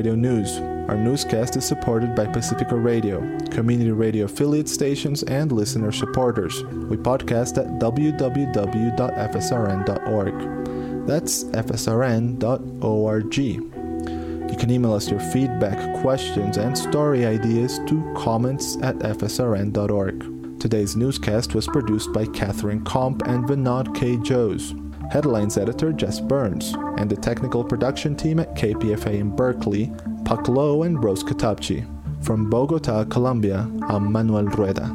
Radio News. Our newscast is supported by Pacifica Radio, community radio affiliate stations, and listener supporters. We podcast at www.fsrn.org. That's fsrn.org. You can email us your feedback, questions, and story ideas to comments at fsrn.org. Today's newscast was produced by Catherine Komp and Vinod K. Jose. Headlines editor Jess Burns, and the technical production team at KPFA in Berkeley, Puck Lowe and Rose Katapchi. From Bogota, Colombia, I'm Manuel Rueda.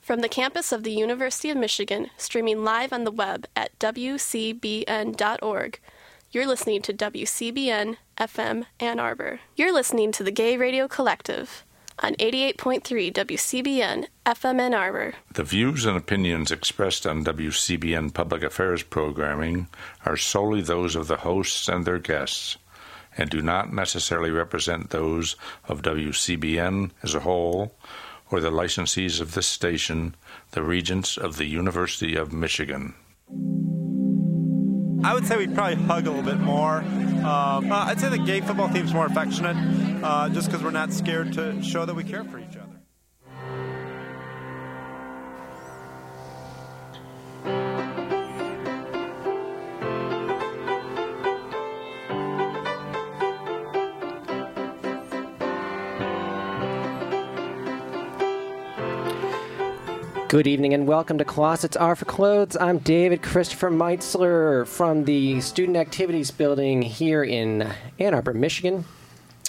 From the campus of the University of Michigan, streaming live on the web at wcbn.org, you're listening to WCBN FM Ann Arbor. You're listening to the Gay Radio Collective on 88.3 WCBN FM Ann Arbor. The views and opinions expressed on WCBN Public Affairs programming are solely those of the hosts and their guests and do not necessarily represent those of WCBN as a whole or the licensees of this station, the regents of the University of Michigan. I would say we'd probably hug a little bit more. Um, uh, I'd say the gay football team's more affectionate, uh, just because we're not scared to show that we care for each other. Good evening and welcome to Closets Are for Clothes. I'm David Christopher Meitzler from the Student Activities Building here in Ann Arbor, Michigan,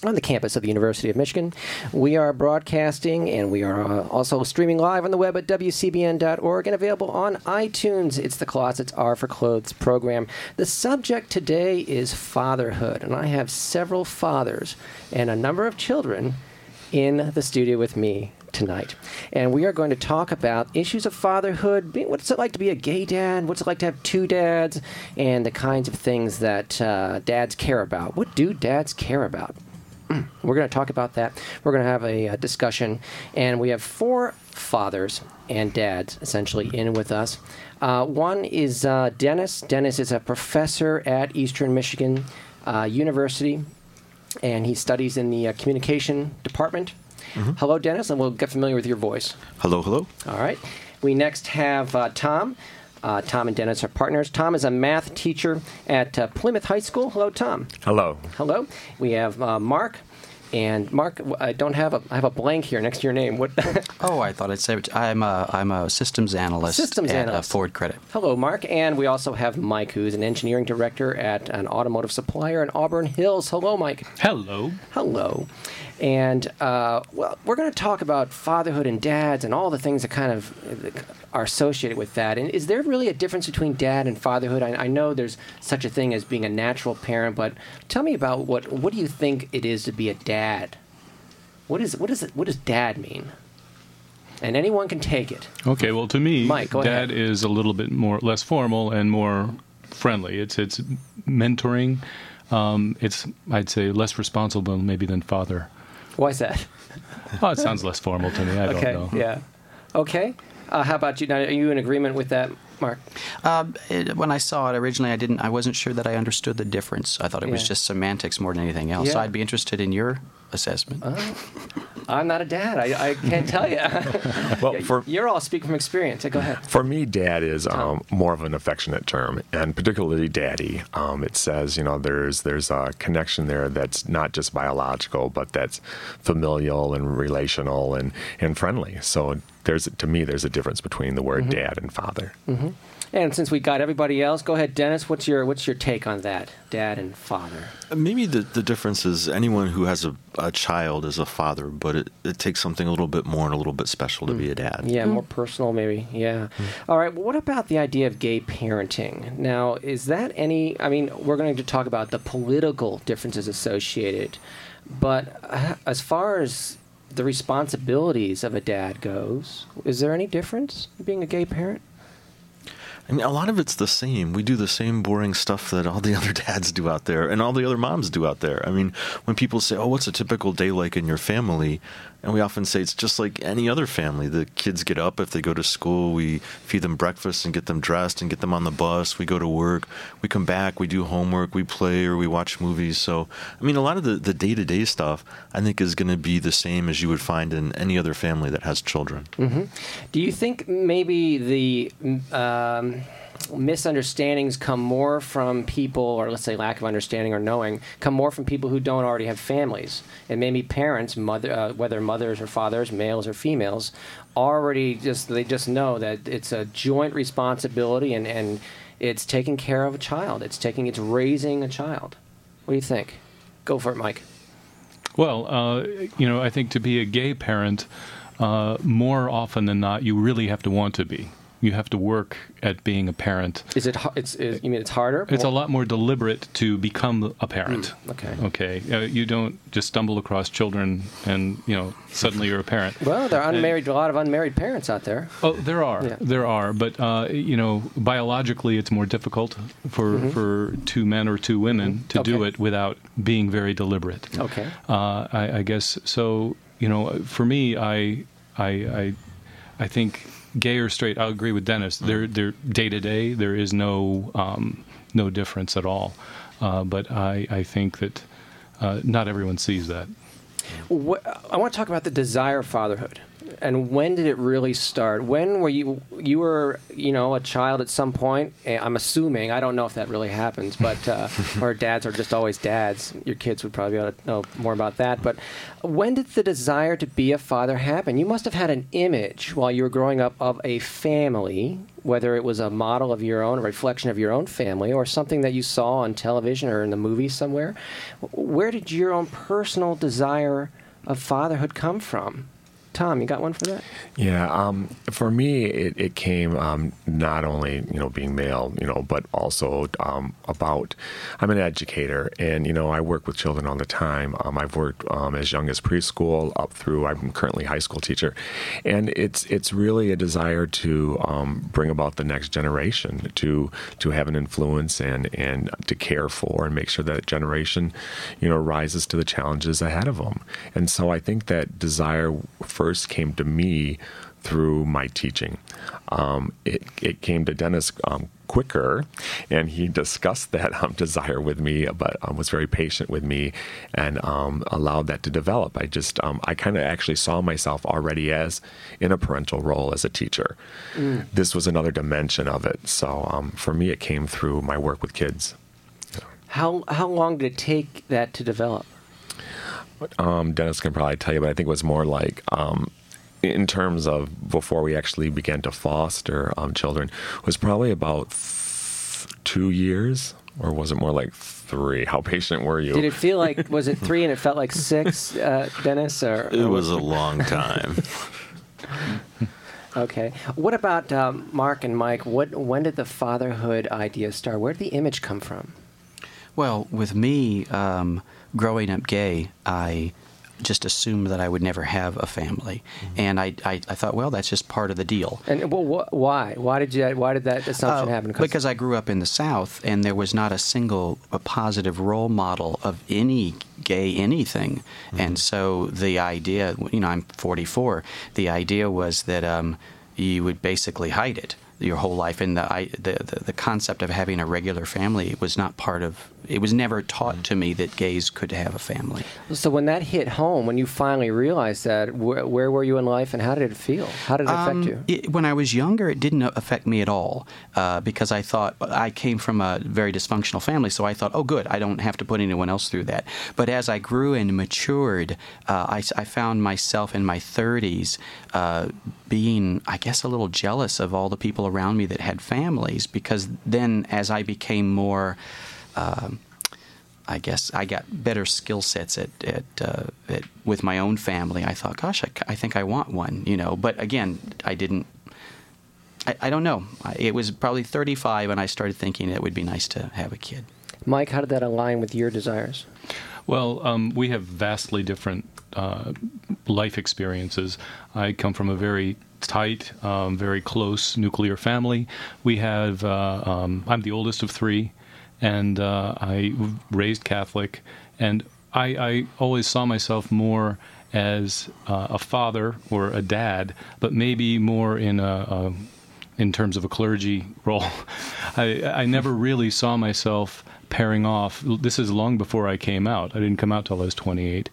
on the campus of the University of Michigan. We are broadcasting and we are uh, also streaming live on the web at WCBN.org and available on iTunes. It's the Closets Are for Clothes program. The subject today is fatherhood, and I have several fathers and a number of children in the studio with me tonight. And we are going to talk about issues of fatherhood. What's it like to be a gay dad? What's it like to have two dads? And the kinds of things that uh, dads care about. What do dads care about? We're going to talk about that. We're going to have a, a, discussion. And we have four fathers and dads essentially in with us. Uh, one is uh, Dennis. Dennis is a professor at Eastern Michigan uh, University, and he studies in the uh, communication department. Mm-hmm. Hello, Dennis, and we'll get familiar with your voice. Hello, hello. All right. We next have uh, Tom. Uh, Tom and Dennis are partners. Tom is a math teacher at uh, Plymouth High School. Hello, Tom. Hello. Hello. We have uh, Mark. And Mark, I don't have a I have a blank here next to your name. What? oh, I thought I'd say I'm a I'm a systems analyst. Systems at, uh, analyst. Ford Credit. Hello, Mark. And we also have Mike, who's an engineering director at an automotive supplier in Auburn Hills. Hello, Mike. Hello. Hello. And uh, well, we're going to talk about fatherhood and dads and all the things that kind of are associated with that. And is there really a difference between dad and fatherhood? I, I, know there's such a thing as being a natural parent, but tell me about what what do you think it is to be a dad? What is what is it, what does dad mean? And anyone can take it. Okay, well, to me, Mike, dad ahead. is a little bit more less formal and more friendly. It's it's mentoring. Um, it's I'd say less responsible maybe than father. Why is that? oh, it sounds less formal to me. I okay, don't know. Yeah. Okay. Uh, how about you? Now, are you in agreement with that, Mark? Um, it, when I saw it originally, I didn't. I wasn't sure that I understood the difference. I thought it Yeah. was just semantics more than anything else. So Yeah. I'd be interested in your assessment. I'm not a dad. I, I can't tell you. Well, for You're all speaking from experience. Go ahead. for me, dad is um, more of an affectionate term, and particularly daddy. Um, it says you know there's there's a connection there that's not just biological, but that's familial and relational and and friendly. So there's to me there's a difference between the word dad and father. And since we got everybody else, go ahead, Dennis. What's your what's your take on that, dad and father? Maybe the, the difference is anyone who has a, a child is a father, but it, it takes something a little bit more and a little bit special to be a mm. dad. Yeah, more mm. personal, maybe. Yeah. Mm. All right. Well, what about the idea of gay parenting? Now, is that any? I mean, we're going to talk about the political differences associated, but uh, as far as the responsibilities of a dad goes, is there any difference being a gay parent? I mean, a lot of it's the same. We do the same boring stuff that all the other dads do out there and all the other moms do out there. I mean, when people say, "Oh, what's a typical day like in your family?" And we often say it's just like any other family. The kids get up if they go to school. We feed them breakfast and get them dressed and get them on the bus. We go to work. We come back. We do homework. We play or we watch movies. So, I mean, a lot of the, the day-to-day stuff I think is going to be the same as you would find in any other family that has children. hmm Do you think maybe the um, misunderstandings come more from people, or let's say lack of understanding or knowing, come more from people who don't already have families, and maybe parents, mother, uh, whether mothers or fathers, males or females, already just they just know that it's a joint responsibility and and it's taking care of a child. It's taking it's raising a child. What do you think? Go for it, Mike. Well, uh, you know, I think to be a gay parent, uh, more often than not, you really have to want to be. You have to work at being a parent. Is it? It's. Is, you mean it's harder? It's a lot more deliberate to become a parent. Mm, okay. Okay. Uh, you don't just stumble across children and you know suddenly you're a parent. Well, there are And- A lot of unmarried parents out there. Oh, there are, Yeah. there are, but uh, you know, biologically, it's more difficult for Mhm. for two men or two women to do it without being very deliberate. Okay. Uh, I, I guess so. You know, for me, I, I, I, I think gay or straight. I agree with Dennis. They're they're day to day. There is no um, no difference at all. Uh, but I I think that uh, not everyone sees that. What, I want to talk about the desire of and when did it really start? When were you you were you know a child at some point? eh, I'm assuming I don't know if that really happens, but uh, or dads are just always dads. Your kids would probably be able to know more about that. But when did the desire to be a father happen? You must have had an image while you were growing up of a family, whether it was a model of your own, a reflection of your own family, or something that you saw on television or in the movies somewhere. Where did your own personal desire of fatherhood come from? Tom, you got one for that? Yeah, um, for me, it, it came um, not only you know being male, you know, but also um, about I'm an educator, and you know I work with children all the time. Um, I've worked um, as young as preschool up through I'm currently a high school teacher, and it's it's really a desire to um, bring about the next generation, to to have an influence and and to care for and make sure that generation, you know, rises to the challenges ahead of them. And so I think that desire first came to me through my teaching. Um, it, it came to Dennis um, quicker, and he discussed that um, desire with me, but um, was very patient with me and um, allowed that to develop. I just, um, I kind of actually saw myself already as in a parental role as a teacher. Mm. This was another dimension of it. So um, for me, it came through my work with kids. How how long did it take that to develop? Um, Dennis can probably tell you, but I think it was more like um, in terms of before we actually began to foster um, children was probably about th- two years, or was it more like three? How patient were you? Did it feel like was it three and it felt like six, uh, Dennis? Or It was a long time. Okay. What about um, Mark and Mike? What when did the fatherhood idea start? Where did the image come from? Well, with me, um, growing up gay, I just assumed that I would never have a family, and I, I, I thought, well, that's just part of the deal. And well, wh- why? Why did you? Why did that assumption Uh, happen? Because I grew up in the South, and there was not a single a positive role model of any gay anything. And so the idea, you know, I'm 44. The idea was that um, you would basically hide it your whole life, and the, I, the, the the concept of having a regular family was not part of. It was never taught to me that gays could have a family. So when that hit home, when you finally realized that, wh- where were you in life, and how did it feel? How did it affect Um, you? it- when I was younger, it didn't affect me at all uh, because I thought I came from a very dysfunctional family. So I thought, oh, good, I don't have to put anyone else through that. But as I grew and matured, uh, I, s- I found myself in my 30s uh, being, I guess, a little jealous of all the people around me that had families because then as I became more. Um, I guess I got better skill sets at, at, uh, at with my own family. I thought, gosh, I think I want one, you know. But again, I didn't. I, I don't know. I- It was probably 35, and I started thinking it would be nice to have a kid. Mike, how did that align with your desires? Well, um, we have vastly different uh, life experiences. I come from a very tight, um, very close nuclear family. We have, uh, um, I'm the oldest of three, and uh, I raised Catholic, and I, I always saw myself more as uh, a father or a dad, but maybe more in a, a in terms of a clergy role. I, I never really saw myself pairing off. This is long before I came out. I didn't come out till I was 28.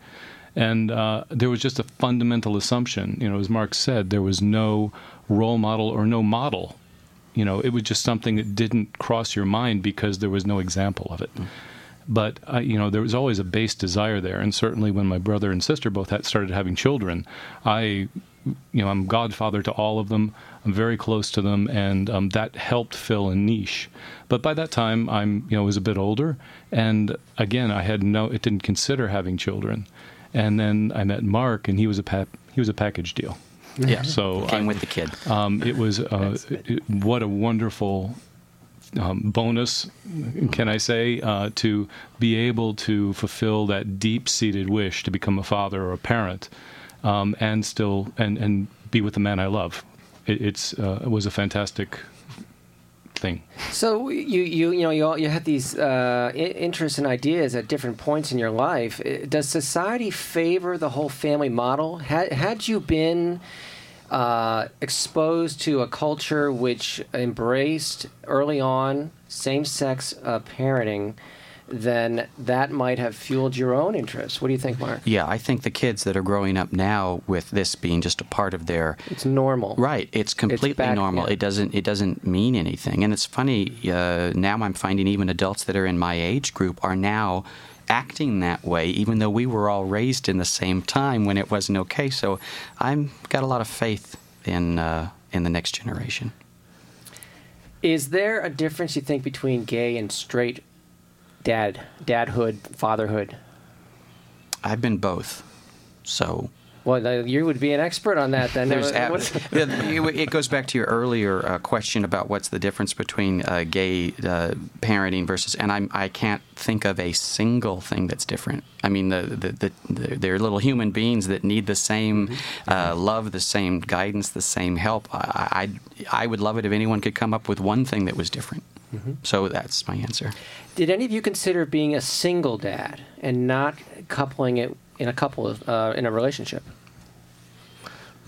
And uh, there was just a fundamental assumption. You know, as Mark said, there was no role model or no model. You know, it was just something that didn't cross your mind because there was no example of it. Mm. But uh, you know, there was always a base desire there, and certainly when my brother and sister both had started having children, I, you know, I'm godfather to all of them. I'm very close to them, and um, that helped fill a niche. But by that time, I'm you know was a bit older, and again, I had no, it didn't consider having children. And then I met Mark, and he was a pa- he was a package deal. Yeah, so came I, with the kid. Um, it was uh, it, what a wonderful um, bonus, can I say, uh, to be able to fulfill that deep-seated wish to become a father or a parent, um, and still and and be with the man I love. It, it's uh, it was a fantastic thing. So you you you know you all, you had these uh, interests and ideas at different points in your life. Does society favor the whole family model? Had had you been uh, exposed to a culture which embraced early on same sex uh, parenting, then that might have fueled your own interest. What do you think, Mark? Yeah, I think the kids that are growing up now with this being just a part of their it's normal. Right, it's completely it's back, normal. Yeah. It doesn't it doesn't mean anything. And it's funny uh, now I'm finding even adults that are in my age group are now acting that way, even though we were all raised in the same time when it wasn't okay. So I've got a lot of faith in uh, in the next generation. Is there a difference you think between gay and straight dad, dadhood, fatherhood? I've been both, so well, you would be an expert on that then. Ab- it goes back to your earlier uh, question about what's the difference between uh, gay uh, parenting versus, and I'm, I can't think of a single thing that's different. I mean, the, the, the, the they're little human beings that need the same uh, love, the same guidance, the same help. I, I, I would love it if anyone could come up with one thing that was different. Mm-hmm. So that's my answer. Did any of you consider being a single dad and not coupling it in a couple of, uh, in a relationship.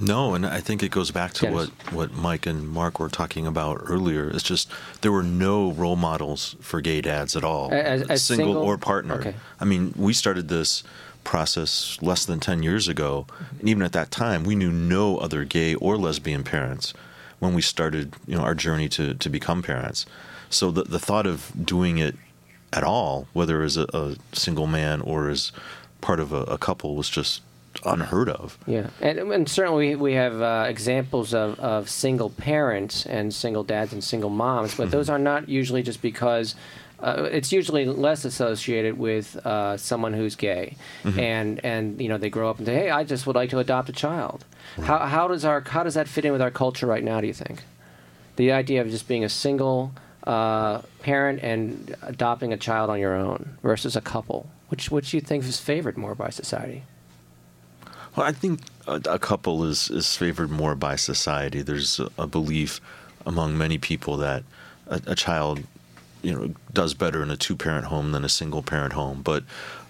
No, and I think it goes back to what, what Mike and Mark were talking about earlier. It's just there were no role models for gay dads at all, as, as single, single, or partner. Okay. I mean, we started this process less than 10 years ago, and even at that time, we knew no other gay or lesbian parents when we started you know, our journey to, to become parents. So the, the thought of doing it at all, whether as a, a single man or as part of a, a couple, was just unheard of. Yeah, and, and certainly we have uh, examples of, of single parents and single dads and single moms, but mm-hmm. those are not usually just because. Uh, it's usually less associated with uh, someone who's gay, mm-hmm. and and you know they grow up and say, "Hey, I just would like to adopt a child." Right. How how does our how does that fit in with our culture right now? Do you think the idea of just being a single uh, parent and adopting a child on your own versus a couple, which which you think is favored more by society? Well, I think a, a, couple is, is favored more by society. There's a, belief among many people that a, a, child, you know, does better in a two parent home than a single parent home. But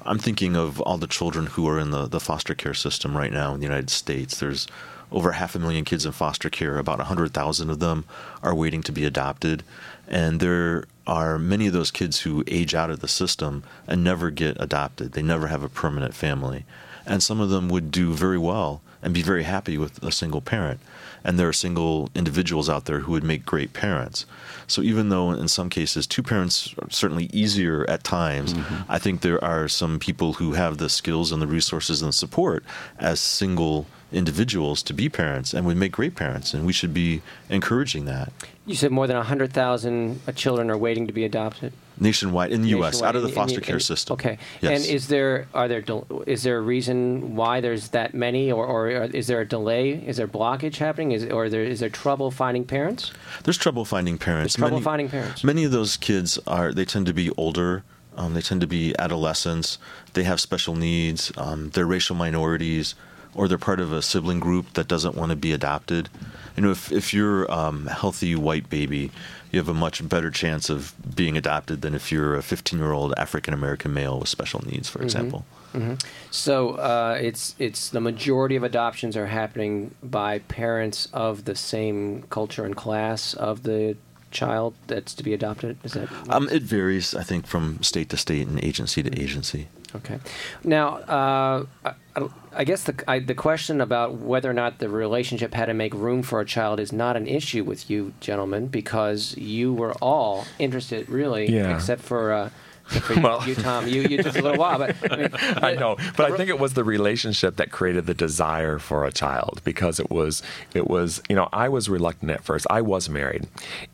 I'm thinking of all the children who are in the, the foster care system right now in the United States. There's over half a million kids in foster care. About 100,000 of them are waiting to be adopted. And there are many of those kids who age out of the system and never get adopted. They never have a permanent family and some of them would do very well and be very happy with a single parent. And there are single individuals out there who would make great parents. So even though in some cases two parents are certainly easier at times, mm-hmm. I think there are some people who have the skills and the resources and the support as single individuals to be parents and would make great parents, and we should be encouraging that. You said more than 100,000 children are waiting to be adopted? Nationwide in the U.S., out of the foster in, care system. Okay. Yes. And is there are there is there a reason why there's that many, or, or is there a delay? Is there blockage happening? Is or there is there trouble finding parents? There's trouble finding parents. There's trouble many, finding parents. Many of those kids are they tend to be older. Um, they tend to be adolescents. They have special needs. Um, they're racial minorities or they're part of a sibling group that doesn't want to be adopted. You know, if if you're um, a healthy white baby, you have a much better chance of being adopted than if you're a 15 year old African American male with special needs, for example. hmm So uh, it's it's the majority of adoptions are happening by parents of the same culture and class of the child that's to be adopted. Is that Um, it varies, I think, from state to state and agency to agency. Okay. Now, uh, I, I guess the I, the question about whether or not the relationship had to make room for a child is not an issue with you gentlemen because you were all interested, really, Yeah. except for. Uh, for Well- you, Tom, you, you took a little while, but I, mean, I know, but I think it was the relationship that created the desire for a child because it was it was you know I was reluctant at first. I was married,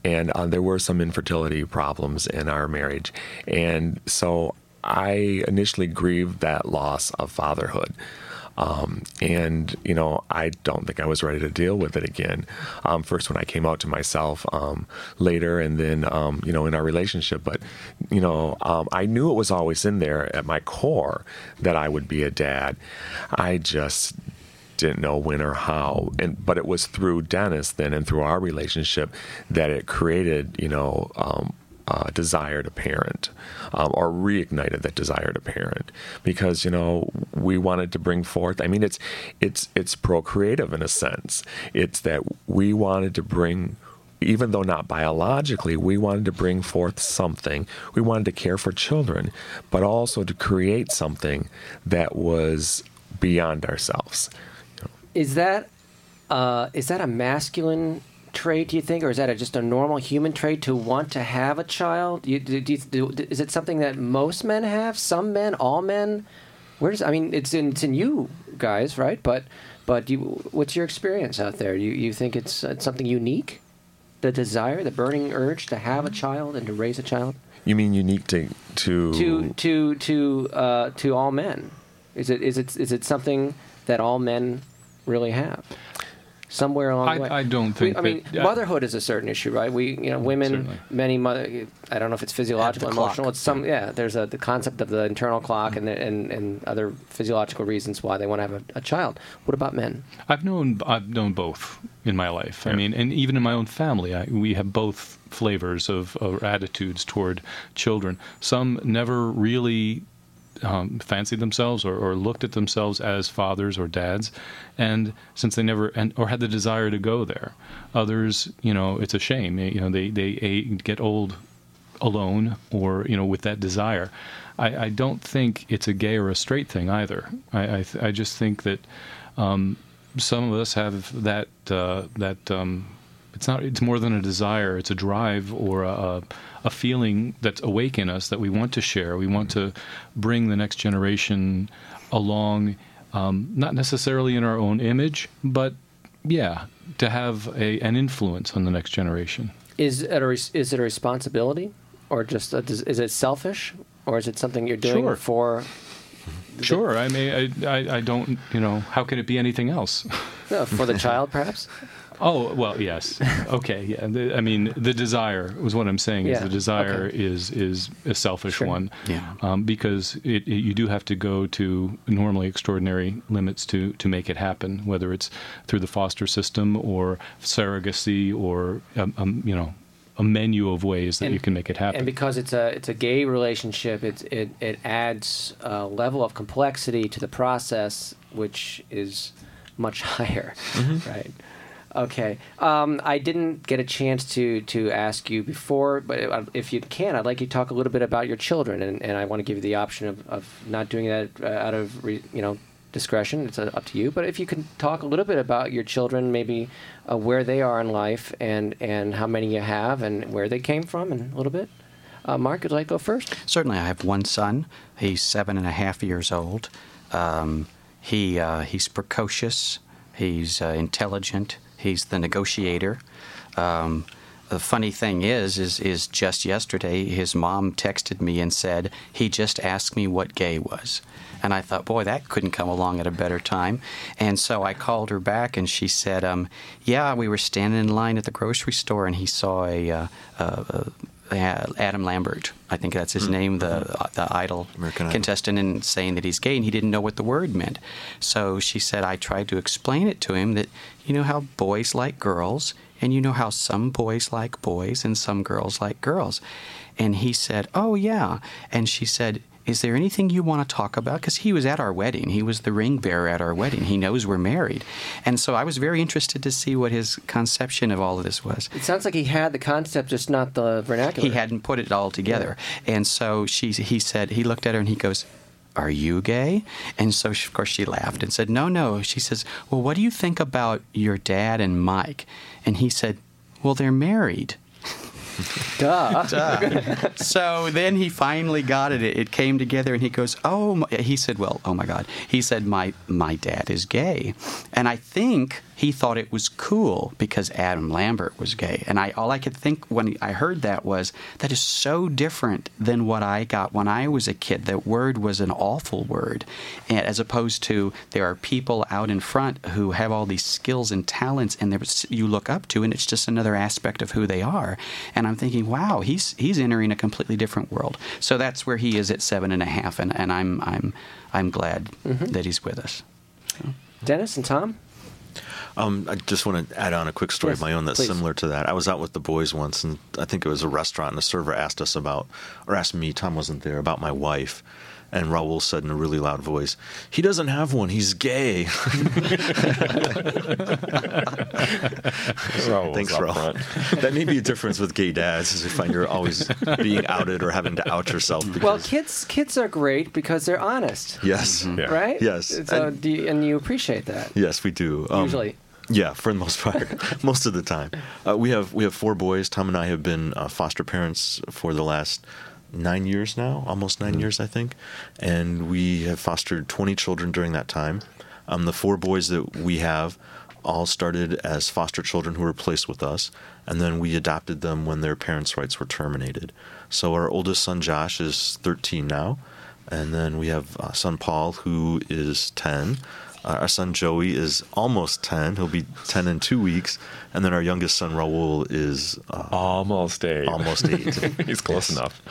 and uh, there were some infertility problems in our marriage, and so I initially grieved that loss of fatherhood. Um, and you know, I don't think I was ready to deal with it again. Um, first, when I came out to myself, um, later, and then um, you know, in our relationship. But you know, um, I knew it was always in there at my core that I would be a dad. I just didn't know when or how and but it was through dennis then and through our relationship that it created you know um, uh, desire to parent um, or reignited that desire to parent because you know we wanted to bring forth i mean it's it's it's procreative in a sense it's that we wanted to bring even though not biologically, we wanted to bring forth something. We wanted to care for children, but also to create something that was beyond ourselves. is that uh, is that a masculine trait? Do you think, or is that a, just a normal human trait to want to have a child? You, do, do, you- do, is it something that most men have? Some men, all men? Where's I mean, it's in it's in you guys, right? But but you, what's your experience out there? You you think it's, it's something unique? The desire, the burning urge to have a child and to raise a child You mean unique to to to to to uh, to all men? Is it is it is it something that all men really have? Somewhere along I- the way, I don't think We, I mean, that- uh, motherhood is a certain issue, right? We, you know, women, Certainly. many mother. I don't know if it's physiological, the clock. emotional. It's some, yeah. There's a the concept of the internal clock mm. and the, and and other physiological reasons why they want to have a, a child. What about men? I've known I've known both in my life. I mean, and even in my own family, I, we have both flavors of, of attitudes toward children. Some never really um, fancied themselves or, or looked at themselves as fathers or dads, and since they never and or had the desire to go there, others, you know, it's a shame. You know, they they get old alone or you know with that desire. I, I don't think it's a gay or a straight thing either. I I, I just think that um, some of us have that uh, that um, it's not it's more than a desire. It's a drive or a, a feeling that's awake in us that we want to share. We want to bring the next generation along, um, not necessarily in our own image, but yeah, to have a, an influence on the next generation. Is it a is it a responsibility, or just a, is it selfish, or is it something you're doing Sure. for? Sure. I mean, I, I, I don't, you know, how can it be anything else? No, for the child, perhaps. Oh well, yes. Okay, yeah. The, I mean, the desire was what I'm saying. Is Yeah, the desire okay. is is a selfish Sure. one. Yeah. Um, because it, it, you do have to go to normally extraordinary limits to to make it happen, whether it's through the foster system or surrogacy or um, um, you know a menu of ways that And- you can make it happen. And because it's a it's a gay relationship, it's, it it adds a level of complexity to the process, which is much higher, right? Okay. Um, I didn't get a chance to to ask you before, but if you can, I'd like you to talk a little bit about your children, and, and I want to give you the option of, of not doing that uh, out of re, you know discretion. It's uh, up to you. But if you can talk a little bit about your children, maybe uh, where they are in life, and and how many you have, and where they came from, and a little bit. Uh, Mark, would you like to go first? Certainly, I have one son. He's seven and a half years old. Um, he he's precocious. He's intelligent. He's the negotiator. Um, the funny thing is, is, is just yesterday, his mom texted me and said he just asked me what gay was, and I thought, boy, that couldn't come along at a better time. And so I called her back, and she said, um, yeah, we were standing in line at the grocery store, and he saw a, uh, Adam Lambert. I think that's his hmm. name, the hmm. uh, the idol American Idol. contestant, and saying that he's gay, and he didn't know what the word meant. So she said, I tried to explain it to him that you know how boys like girls, and you know how some boys like boys and some girls like girls. And he said, Oh, yeah. And she said, Is there anything you want to talk about? Because he was at our wedding. He was the ring bearer at our wedding. He knows we're married. And so I was very interested to see what his conception of all of this was. It sounds like he had the concept, just not the vernacular. He hadn't put it all together. And so she, he said, he looked at her and he goes, Are you gay? And so, she, of course, she laughed and said, No, no. She says, Well, what do you think about your dad and Mike? And he said, Well, they're married. Duh. so then he finally got it. It came together, and he goes, "Oh," he said, "Well, oh my God." He said, "My my dad is gay," and I think he thought it was cool because Adam Lambert was gay. And I all I could think when I heard that was that is so different than what I got when I was a kid. That word was an awful word, and as opposed to there are people out in front who have all these skills and talents, and you look up to, and it's just another aspect of who they are. And I'm thinking, wow, he's he's entering a completely different world. So that's where he is at seven and a half, and, and I'm I'm I'm glad mm-hmm. that he's with us. Dennis and Tom? Um, I just want to add on a quick story Yes, of my own that's please. similar to that. I was out with the boys once, and I think it was a restaurant, and the server asked us about, or asked me, Tom wasn't there, about my wife. And Raul said in a really loud voice, He doesn't have one, he's gay. Raoul's Thanks, up Raul. front. that may be a difference with gay dads, is you find you're always being outed or having to out yourself. Because, Well, kids kids are great because they're honest, yes. Yeah. right? Yes. So And- do you, and you appreciate that Yes, we do. Um, usually. Yeah, for the most part, most of the time. Uh, we have we have four boys. Tom and I have been uh, foster parents for the last nine years now, almost 9 years, I think, and we have fostered twenty children during that time. Um, the four boys that we have all started as foster children who were placed with us, and then we adopted them when their parents' rights were terminated. So our oldest son Josh is thirteen now, and then we have uh, son Paul who is ten. Uh, our son Joey is almost 10. He'll be 10 in two weeks. And then our youngest son Raul is uh, Almost eight. almost eight. He's close Yes. enough.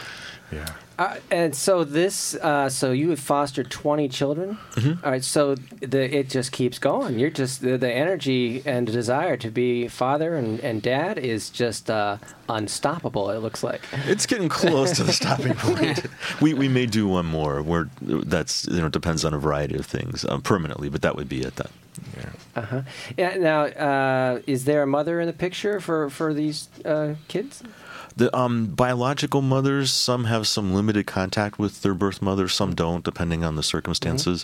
Yeah. Uh, and so this, uh, so you have fostered twenty children. Mm-hmm. All right, so the it just keeps going. You're just the, the energy and desire to be father and, and dad is just uh, unstoppable. It looks like. It's getting close to the stopping point. We, we may do one more where that's, you know, depends on a variety of things um, permanently, but that would be it then. Yeah. Uh huh. Yeah. Now, uh, is there a mother in the picture for for these uh, kids? The um, biological mothers, some have some limited contact with their birth mother, some don't, depending on the circumstances.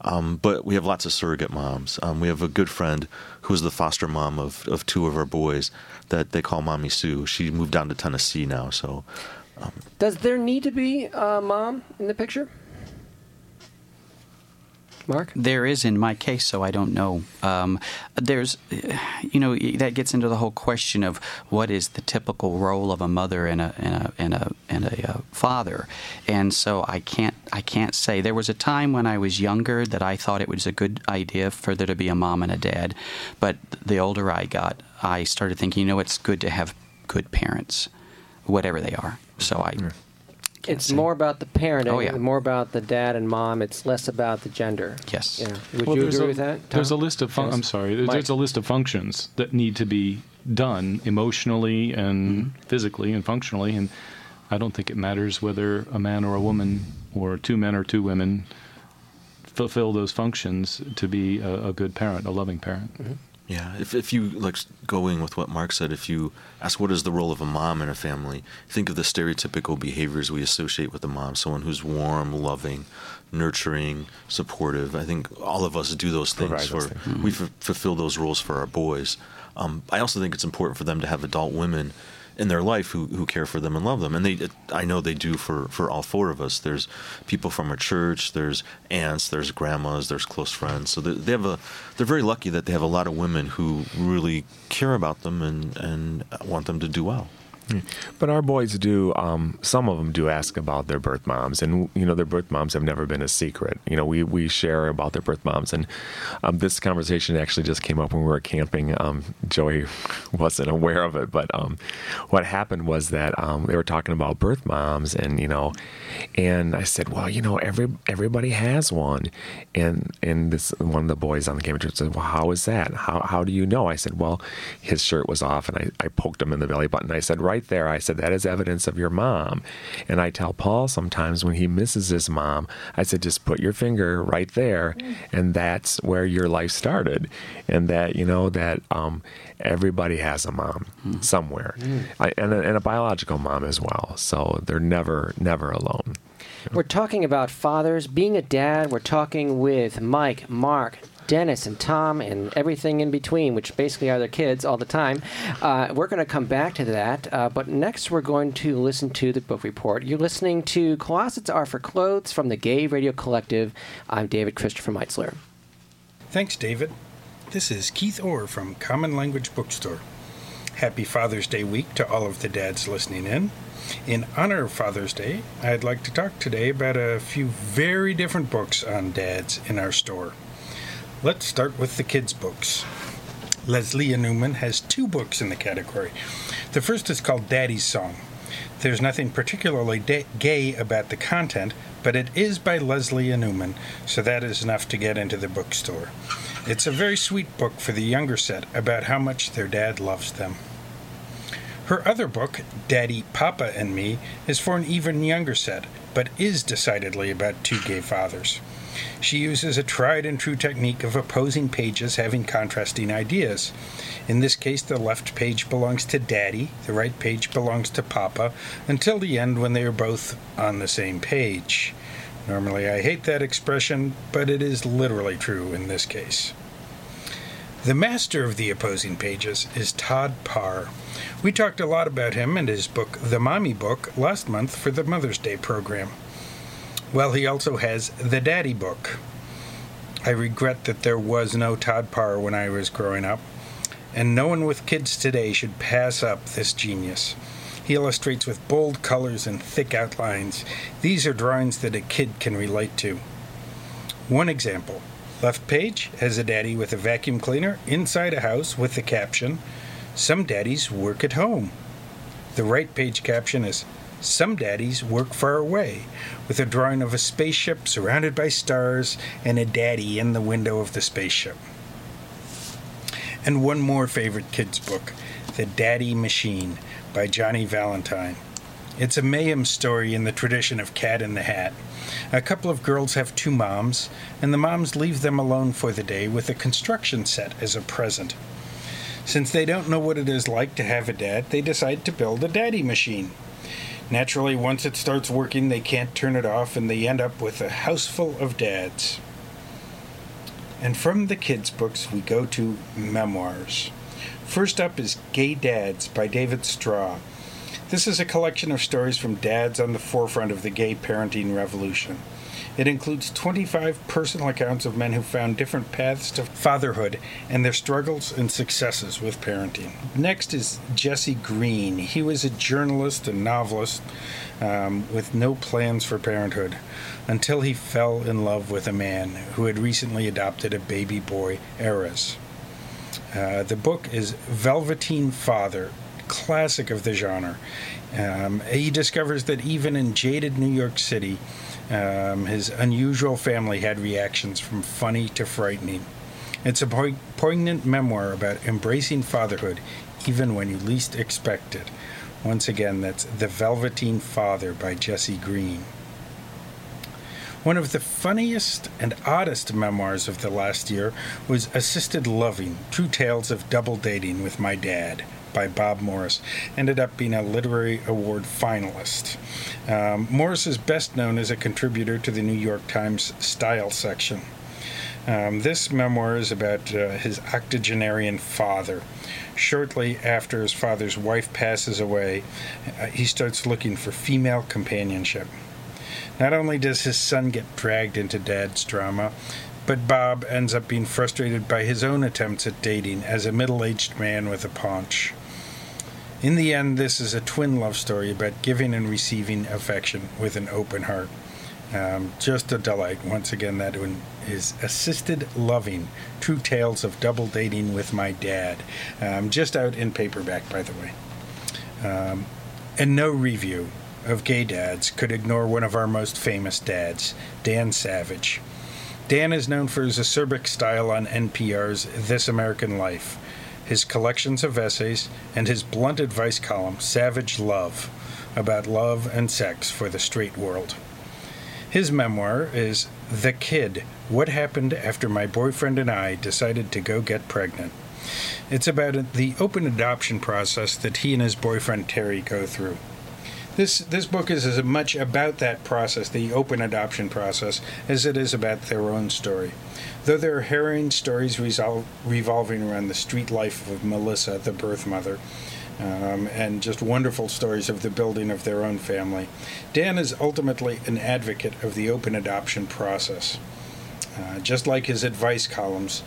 Um, but we have lots of surrogate moms. Um, we have a good friend who is the foster mom of, of two of our boys that they call Mommy Sue. She moved down to Tennessee now, so Does there need to be a mom in the picture? Mark. There is in my case, so I don't know. Um, there's, you know, that gets into the whole question of what is the typical role of a mother and a and a and a, and a uh, father, and so I can't I can't say. There was a time when I was younger that I thought it was a good idea for there to be a mom and a dad, but the older I got, I started thinking, you know, it's good to have good parents, whatever they are. So I. can't It's say. more about the parenting, Oh, yeah. more about the dad and mom. It's less about the gender. Yes. Yeah. Would Well, you there's agree a, with that? There's a Tom? list of fun- Yes. I'm sorry. There's, Mike. there's a list of functions that need to be done emotionally and Mm-hmm. physically and functionally, and I don't think it matters whether a man or a woman or two men or two women fulfill those functions to be a, a good parent, a loving parent. Mm-hmm. Yeah, if if you like going with what Mark said, if you ask what is the role of a mom in a family, think of the stereotypical behaviors we associate with a mom, someone who's warm, loving, nurturing, supportive. I think all of us do those things, Provide those or things. we f- fulfill those roles for our boys. Um, I also think it's important for them to have adult women in their life who, who care for them and love them, and they I know they do for, for all four of us. There's people from our church, there's aunts, there's grandmas, there's close friends. So they, they have a they're very lucky that they have a lot of women who really care about them and and want them to do well. But our boys do. Um, some of them do ask about their birth moms, and you know their birth moms have never been a secret. You know, we we share about their birth moms, and um, this conversation actually just came up when we were camping. Um, Joey wasn't aware of it, but um, what happened was that um, they were talking about birth moms, and you know, and I said, well, you know, every everybody has one, and and this one of the boys on the camping trip said, well, how is that? How how do you know? I said, well, his shirt was off, and I, I poked him in the belly button. I said, right there, I said that is evidence of your mom, and I tell Paul sometimes when he misses his mom, I said, just put your finger right there, mm. and that's where your life started, and that you know that um, everybody has a mom hmm. somewhere, hmm. I, and, a, and a biological mom as well. So they're never never alone. We're talking about fathers, being a dad. We're talking with Mike, Mark, Dennis, and Tom, and everything in between, which basically are their kids all the time. Uh, we're going to come back to that, uh, but next we're going to listen to the book report. You're listening to Closets Are for Clothes from the Gay Radio Collective. I'm David Christopher Meitzler. Thanks, David. This is Keith Orr from Common Language Bookstore. Happy Father's Day week to all of the dads listening in. In honor of Father's Day, I'd like to talk today about a few very different books on dads in our store. Let's start with the kids' books. Lesléa Newman has two books in the category. The first is called Daddy's Song. There's nothing particularly gay about the content, but it is by Lesléa Newman, so that is enough to get into the bookstore. It's a very sweet book for the younger set about how much their dad loves them. Her other book, Daddy, Papa, and Me, is for an even younger set, but is decidedly about two gay fathers. She uses a tried and true technique of opposing pages having contrasting ideas. In this case, the left page belongs to Daddy, the right page belongs to Papa, until the end when they are both on the same page. Normally, I hate that expression, but it is literally true in this case. The master of the opposing pages is Todd Parr. We talked a lot about him and his book, The Mommy Book, last month for the Mother's Day program. Well, he also has The Daddy Book. I regret that there was no Todd Parr when I was growing up, and no one with kids today should pass up this genius. He illustrates with bold colors and thick outlines. These are drawings that a kid can relate to. One example left page has a daddy with a vacuum cleaner inside a house with the caption, Some daddies work at home. The right page caption is, Some daddies work far away, with a drawing of a spaceship surrounded by stars and a daddy in the window of the spaceship. And one more favorite kids' book, The Daddy Machine by Johnny Valentine. It's a mayhem story in the tradition of Cat in the Hat. A couple of girls have two moms, and the moms leave them alone for the day with a construction set as a present. Since they don't know what it is like to have a dad, they decide to build a daddy machine. Naturally, once it starts working, they can't turn it off, and they end up with a house full of dads. And from the kids' books, we go to memoirs. First up is Gay Dads by David Strah. This is a collection of stories from dads on the forefront of the gay parenting revolution. It includes 25 personal accounts of men who found different paths to fatherhood and their struggles and successes with parenting. Next is Jesse Green. He was a journalist and novelist um, with no plans for parenthood until he fell in love with a man who had recently adopted a baby boy, Erez. Uh, the book is Velveteen Father, classic of the genre. Um, he discovers that even in jaded New York City, um, his unusual family had reactions from funny to frightening. It's a po- poignant memoir about embracing fatherhood even when you least expect it. Once again, that's The Velveteen Father by Jesse Green. One of the funniest and oddest memoirs of the last year was Assisted Loving True Tales of Double Dating with My Dad by Bob Morris. Ended up being a literary award finalist. Um, Morris is best known as a contributor to the New York Times style section. Um, this memoir is about uh, his octogenarian father. Shortly after his father's wife passes away, uh, he starts looking for female companionship. Not only does his son get dragged into dad's drama, but Bob ends up being frustrated by his own attempts at dating as a middle aged man with a paunch. In the end, this is a twin love story about giving and receiving affection with an open heart. Um, just a delight. Once again, that one is Assisted Loving True Tales of Double Dating with My Dad. Um, just out in paperback, by the way. Um, and no review of gay dads could ignore one of our most famous dads, Dan Savage. Dan is known for his acerbic style on NPR's This American Life, his collections of essays, and his blunt advice column, Savage Love, about love and sex for the straight world. His memoir is The Kid What Happened After My Boyfriend and I Decided to Go Get Pregnant. It's about the open adoption process that he and his boyfriend Terry go through. This this book is as much about that process, the open adoption process, as it is about their own story. Though there are harrowing stories resol- revolving around the street life of Melissa, the birth mother, um, and just wonderful stories of the building of their own family, Dan is ultimately an advocate of the open adoption process. Uh, just like his advice columns,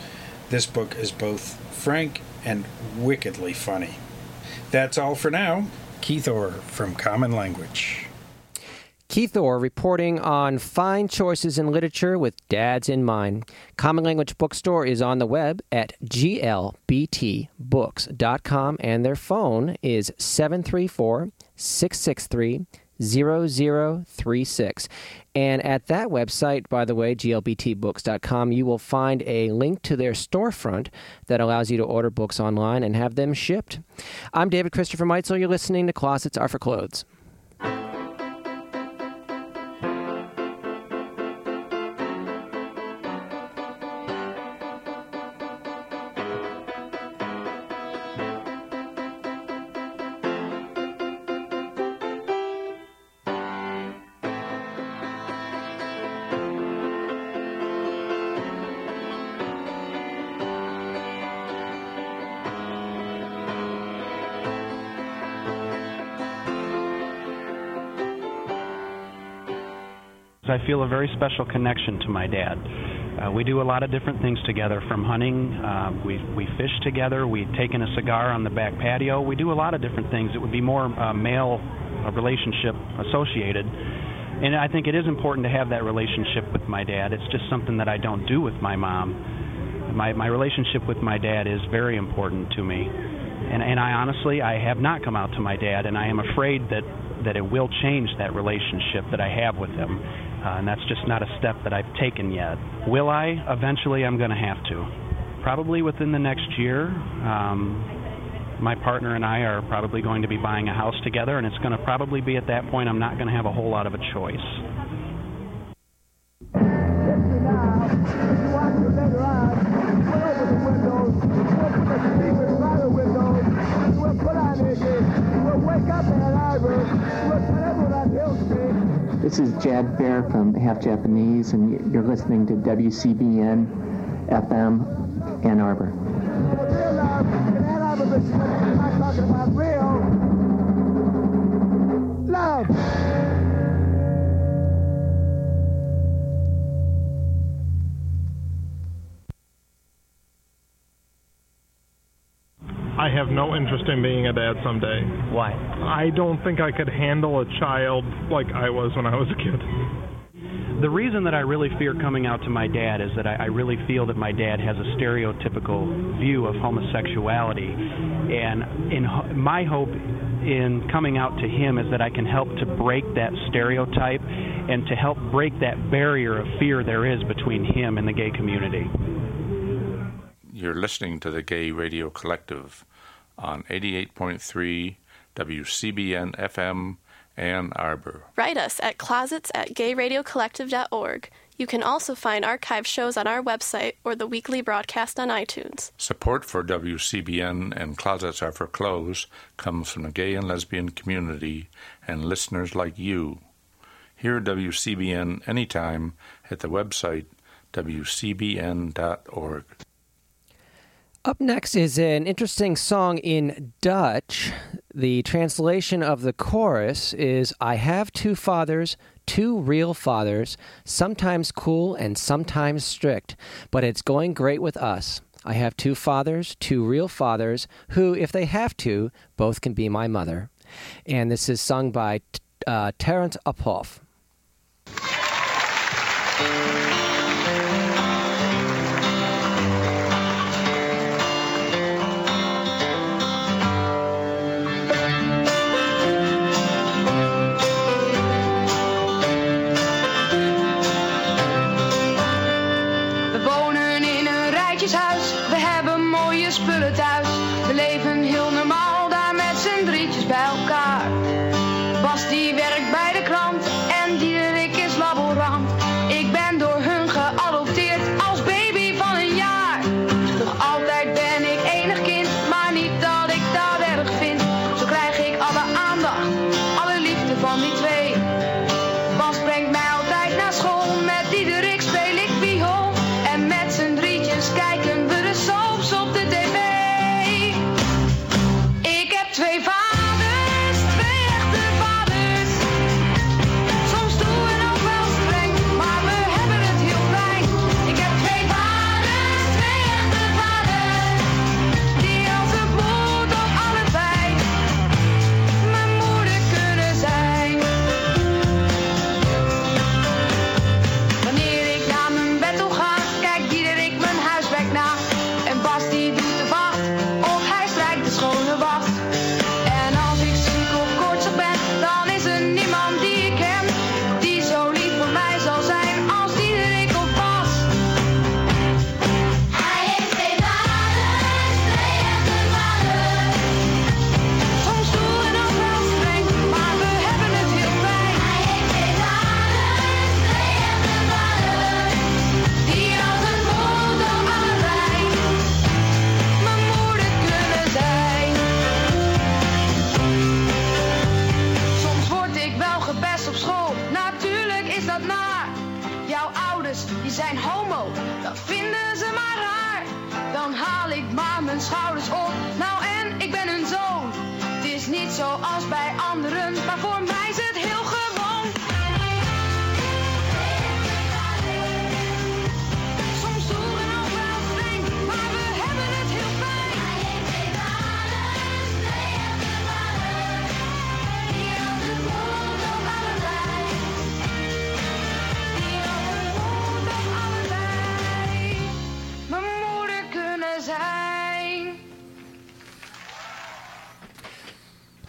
this book is both frank and wickedly funny. That's all for now. Keith Orr from Common Language. Keith Orr reporting on fine choices in literature with dads in mind. Common Language Bookstore is on the web at glbtbooks.com and their phone is 734 663 0036. And at that website, by the way, glbtbooks.com, you will find a link to their storefront that allows you to order books online and have them shipped. I'm David Christopher Meitzel. You're listening to Closets Are for Clothes. I feel a very special connection to my dad. Uh, we do a lot of different things together, from hunting. Uh, we we fish together. We've taken a cigar on the back patio. We do a lot of different things. It would be more uh, male uh, relationship associated, and I think it is important to have that relationship with my dad. It's just something that I don't do with my mom. My my relationship with my dad is very important to me, and and I honestly I have not come out to my dad, and I am afraid that that it will change that relationship that I have with him. Uh, and that's just not a step that I've taken yet. Will I? Eventually, I'm going to have to. Probably within the next year. Um, my partner and I are probably going to be buying a house together, and it's going to probably be at that point I'm not going to have a whole lot of a choice. This is Jad Fair from Half Japanese, and you're listening to WCBN FM Ann Arbor. I have no interest in being a dad someday. Why? I don't think I could handle a child like I was when I was a kid. The reason that I really fear coming out to my dad is that I, I really feel that my dad has a stereotypical view of homosexuality, and in ho- my hope in coming out to him is that I can help to break that stereotype and to help break that barrier of fear there is between him and the gay community. You're listening to the Gay Radio Collective on 88.3 WCBN FM Ann Arbor. Write us at closets at gayradiocollective.org. You can also find archive shows on our website or the weekly broadcast on iTunes. Support for WCBN and Closets Are for Clothes comes from the gay and lesbian community and listeners like you. Hear WCBN anytime at the website wcbn.org. Up next is an interesting song in Dutch. The translation of the chorus is I have two fathers, two real fathers, sometimes cool and sometimes strict, but it's going great with us. I have two fathers, two real fathers, who, if they have to, both can be my mother. And this is sung by uh, Terence Uphoff.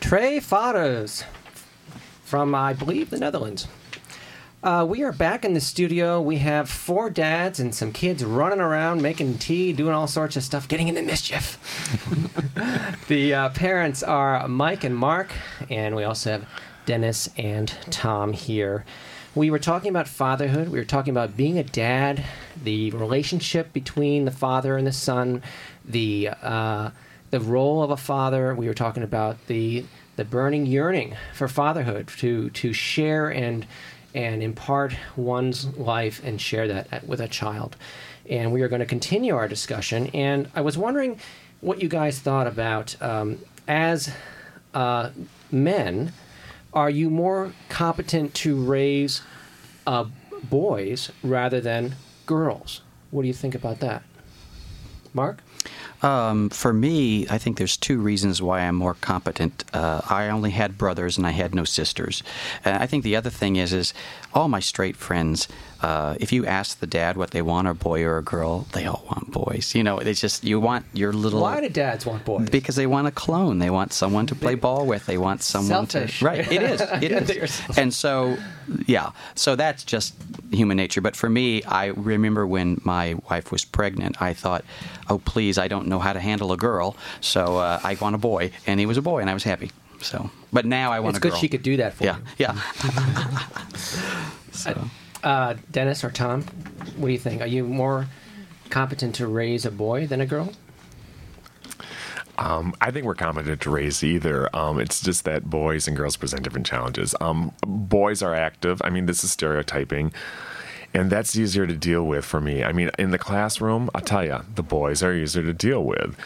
Trey Fathers from, I believe, the Netherlands. Uh, we are back in the studio. We have four dads and some kids running around, making tea, doing all sorts of stuff, getting into mischief. the uh, parents are Mike and Mark, and we also have Dennis and Tom here. We were talking about fatherhood. We were talking about being a dad, the relationship between the father and the son, the uh, the role of a father. We were talking about the the burning yearning for fatherhood to to share and and impart one's life and share that with a child. And we are going to continue our discussion. And I was wondering what you guys thought about um, as uh, men. Are you more competent to raise uh, boys rather than girls? What do you think about that, Mark? Um, for me, I think there's two reasons why I'm more competent. Uh, I only had brothers and I had no sisters. And I think the other thing is, is all my straight friends. Uh, if you ask the dad what they want, a boy or a girl, they all want boys. You know, it's just you want your little. Why do dads want boys? Because they want a clone. They want someone to play ball with. They want someone Selfish. to. Right. It is. It is. And so, yeah. So that's just human nature. But for me, I remember when my wife was pregnant, I thought, oh, please, I don't know how to handle a girl. So uh, I want a boy. And he was a boy, and I was happy. So, but now I want It's a good girl. she could do that for yeah, you. Yeah. so. Uh, Dennis or Tom, what do you think? Are you more competent to raise a boy than a girl? Um, I think we're competent to raise either. Um, it's just that boys and girls present different challenges. Um, boys are active. I mean, this is stereotyping. And that's easier to deal with for me. I mean, in the classroom, I'll tell you, the boys are easier to deal with.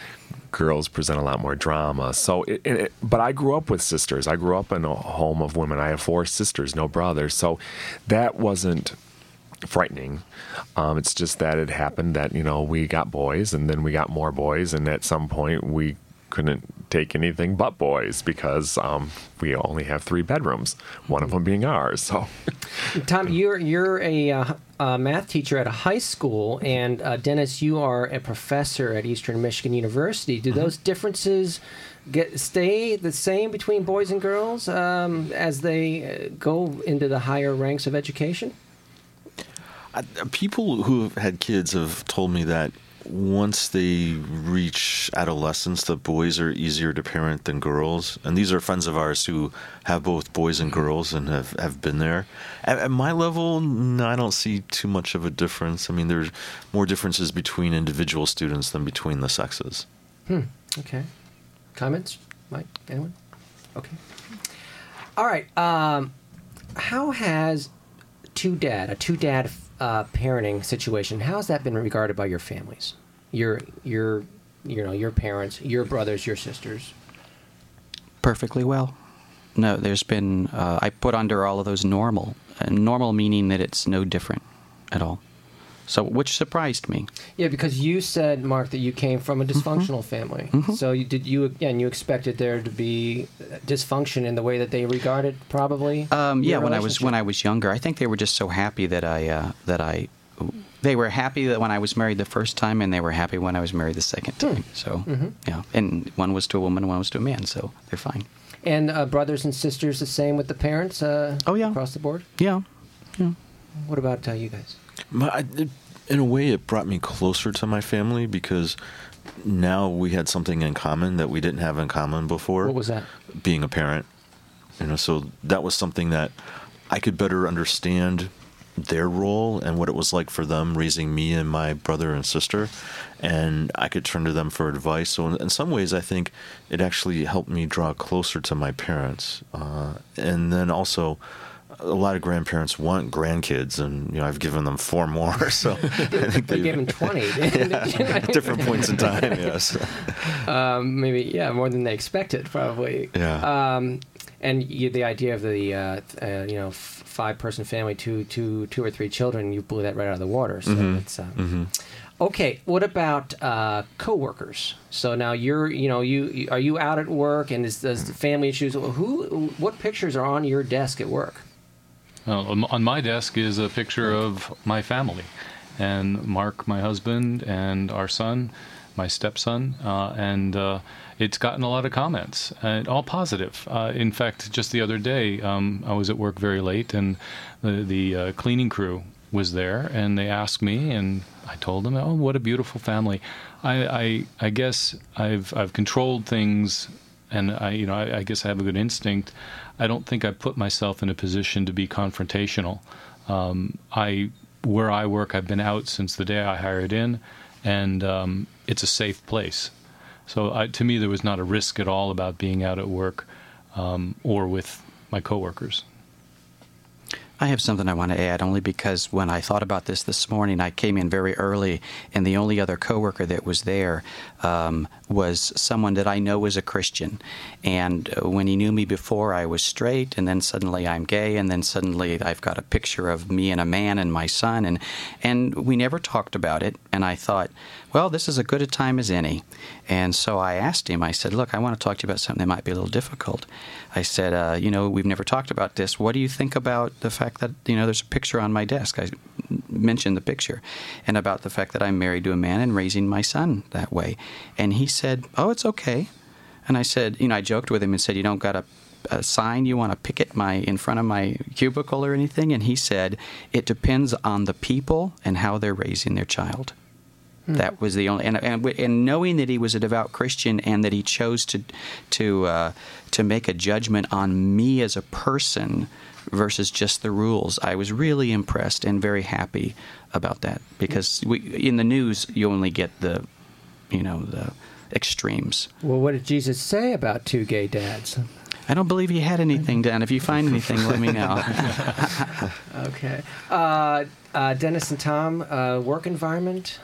Girls present a lot more drama. So, it, it, but I grew up with sisters. I grew up in a home of women. I have four sisters, no brothers. So, that wasn't frightening. Um, it's just that it happened that you know we got boys, and then we got more boys, and at some point we couldn't take anything but boys because um, we only have three bedrooms, one of them being ours. So, Tom, you're you're a, uh, a math teacher at a high school, and uh, Dennis, you are a professor at Eastern Michigan University. Do those differences get stay the same between boys and girls um, as they uh, go into the higher ranks of education? I, people who have had kids have told me that once they reach adolescence, the boys are easier to parent than girls. And these are friends of ours who have both boys and girls and have, have been there. At, at my level, I don't see too much of a difference. I mean, there's more differences between individual students than between the sexes. Hmm. Okay. Comments, Mike? Anyone? Okay. All right. Um, how has two dad a two dad uh, parenting situation? How has that been regarded by your families? Your your you know your parents, your brothers, your sisters. perfectly well. No, there's been uh, I put under all of those normal, normal meaning that it's no different at all. So, which surprised me. Yeah, because you said, Mark, that you came from a dysfunctional family. So you, did you again? You expected there to be dysfunction in the way that they regard it, probably. Um, yeah, when I was when? I was younger, I think they were just so happy that I uh, that I. They were happy that when I was married the first time, and they were happy when I was married the second time. So, Mhm. yeah, and one was to a woman, one was to a man, so they're fine. And uh, brothers and sisters, the same with the parents. Uh, oh yeah, across the board. Yeah, yeah. What about uh, you guys? My, I- it, in a way, it brought me closer to my family because now we had something in common that we didn't have in common before. What was that? Being a parent. You know, so that was something that I could better understand their role and what it was like for them raising me and my brother and sister and I could turn to them for advice so in, in some ways I think it actually helped me draw closer to my parents uh, and then also a lot of grandparents want grandkids and you know I've given them four more so I think They him twenty. at different points in time yes um, maybe yeah, more than they expected, probably. Yeah. Um, and you, the idea of the uh, uh, you know f- five person family, two two two or three children, you blew that right out of the water. So Mhm. it's. Uh, Mhm. Okay, what about uh, coworkers? So now you're, you know, you you- are you out at work, and is, does the family issues? Who, what pictures are on your desk at work? Uh, on- my desk is a picture of my family, and Mark, my husband, and our son, my stepson, uh, and uh, it's gotten a lot of comments, and all positive. Uh, in fact, just the other day, um, I was at work very late, and the the uh, cleaning crew was there, and they asked me, and I told them, "Oh, what a beautiful family." I I, I guess I've I've controlled things and I, you know, I, I guess I have a good instinct. I don't think I put myself in a position to be confrontational. Um, I, where I work, I've been out since the day I hired in, and um, it's a safe place. So I, to me, there was not a risk at all about being out at work um, or with my coworkers. I have something I want to add only because when I thought about this this morning, I came in very early, and the only other coworker that was there um, was someone that I know was a Christian. And uh, when he knew me before, I was straight, and then suddenly I'm gay, and then suddenly I've got a picture of me and a man and my son, and and we never talked about it. And I thought, well, this is as good a time as any. And so I asked him. I said, look, I want to talk to you about something that might be a little difficult. I said, uh, you know, we've never talked about this. What do you think about the fact that you know there's a picture on my desk? I mentioned the picture, and about the fact that I'm married to a man and raising my son that way. And he said, oh, it's okay. And I said, you know, I joked with him and said, you don't got a, a sign you want to picket my in front of my cubicle or anything? And he said, it depends on the people and how they're raising their child. That was the only, and, and and knowing that he was a devout Christian and that he chose to to uh, to make a judgment on me as a person versus just the rules, I was really impressed and very happy about that because we, in the news you only get the, you know, the extremes. Well, what did Jesus say about two gay dads? I don't believe he had anything done. If you find anything, let me know. Okay. Uh, uh, Dennis and Tom, uh, work environment.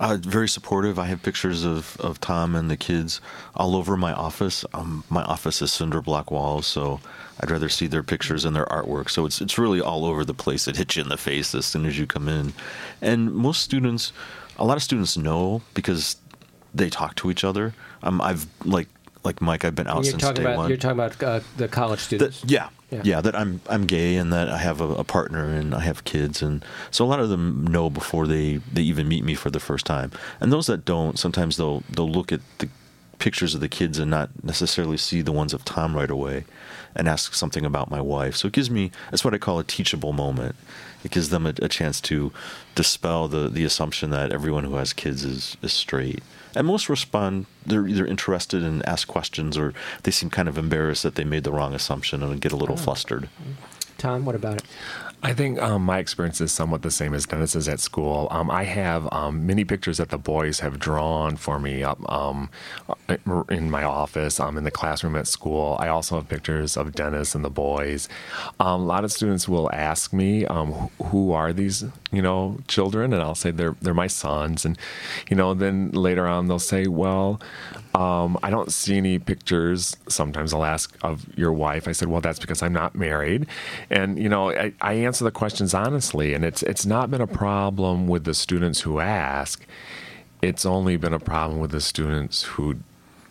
Uh, very supportive. I have pictures of, of Tom and the kids all over my office. Um, my office is cinder block walls, so I'd rather see their pictures and their artwork. So it's it's really all over the place. It hits you in the face as soon as you come in. And most students, a lot of students know because they talk to each other. Um, I've like like Mike. I've been out you're since talking day about one. you're talking about uh, the college students. That, yeah, Yeah. yeah, That I'm I'm gay and that I have a, a partner and I have kids and so a lot of them know before they they even meet me for the first time. And those that don't, sometimes they'll they'll look at the pictures of the kids and not necessarily see the ones of Tom right away and ask something about my wife. So it gives me that's what I call a teachable moment. It gives them a, a chance to dispel the the assumption that everyone who has kids is is straight. And most respond they're either interested and ask questions or they seem kind of embarrassed that they made the wrong assumption and get a little Oh. flustered. Tom, what about it? I think um, my experience is somewhat the same as Dennis's at school. Um, I have um, many pictures that the boys have drawn for me up um, in my office, um, in the classroom at school. I also have pictures of Dennis and the boys. Um, a lot of students will ask me, "Who are these, you know, children?" And I'll say they're they're my sons. And you know, then later on they'll say, "Well, I don't see any pictures." Sometimes I'll ask of your wife. I said, "Well, that's because I'm not married." And you know, I, I answer the questions honestly, and it's it's not been a problem with the students who ask. It's only been a problem with the students who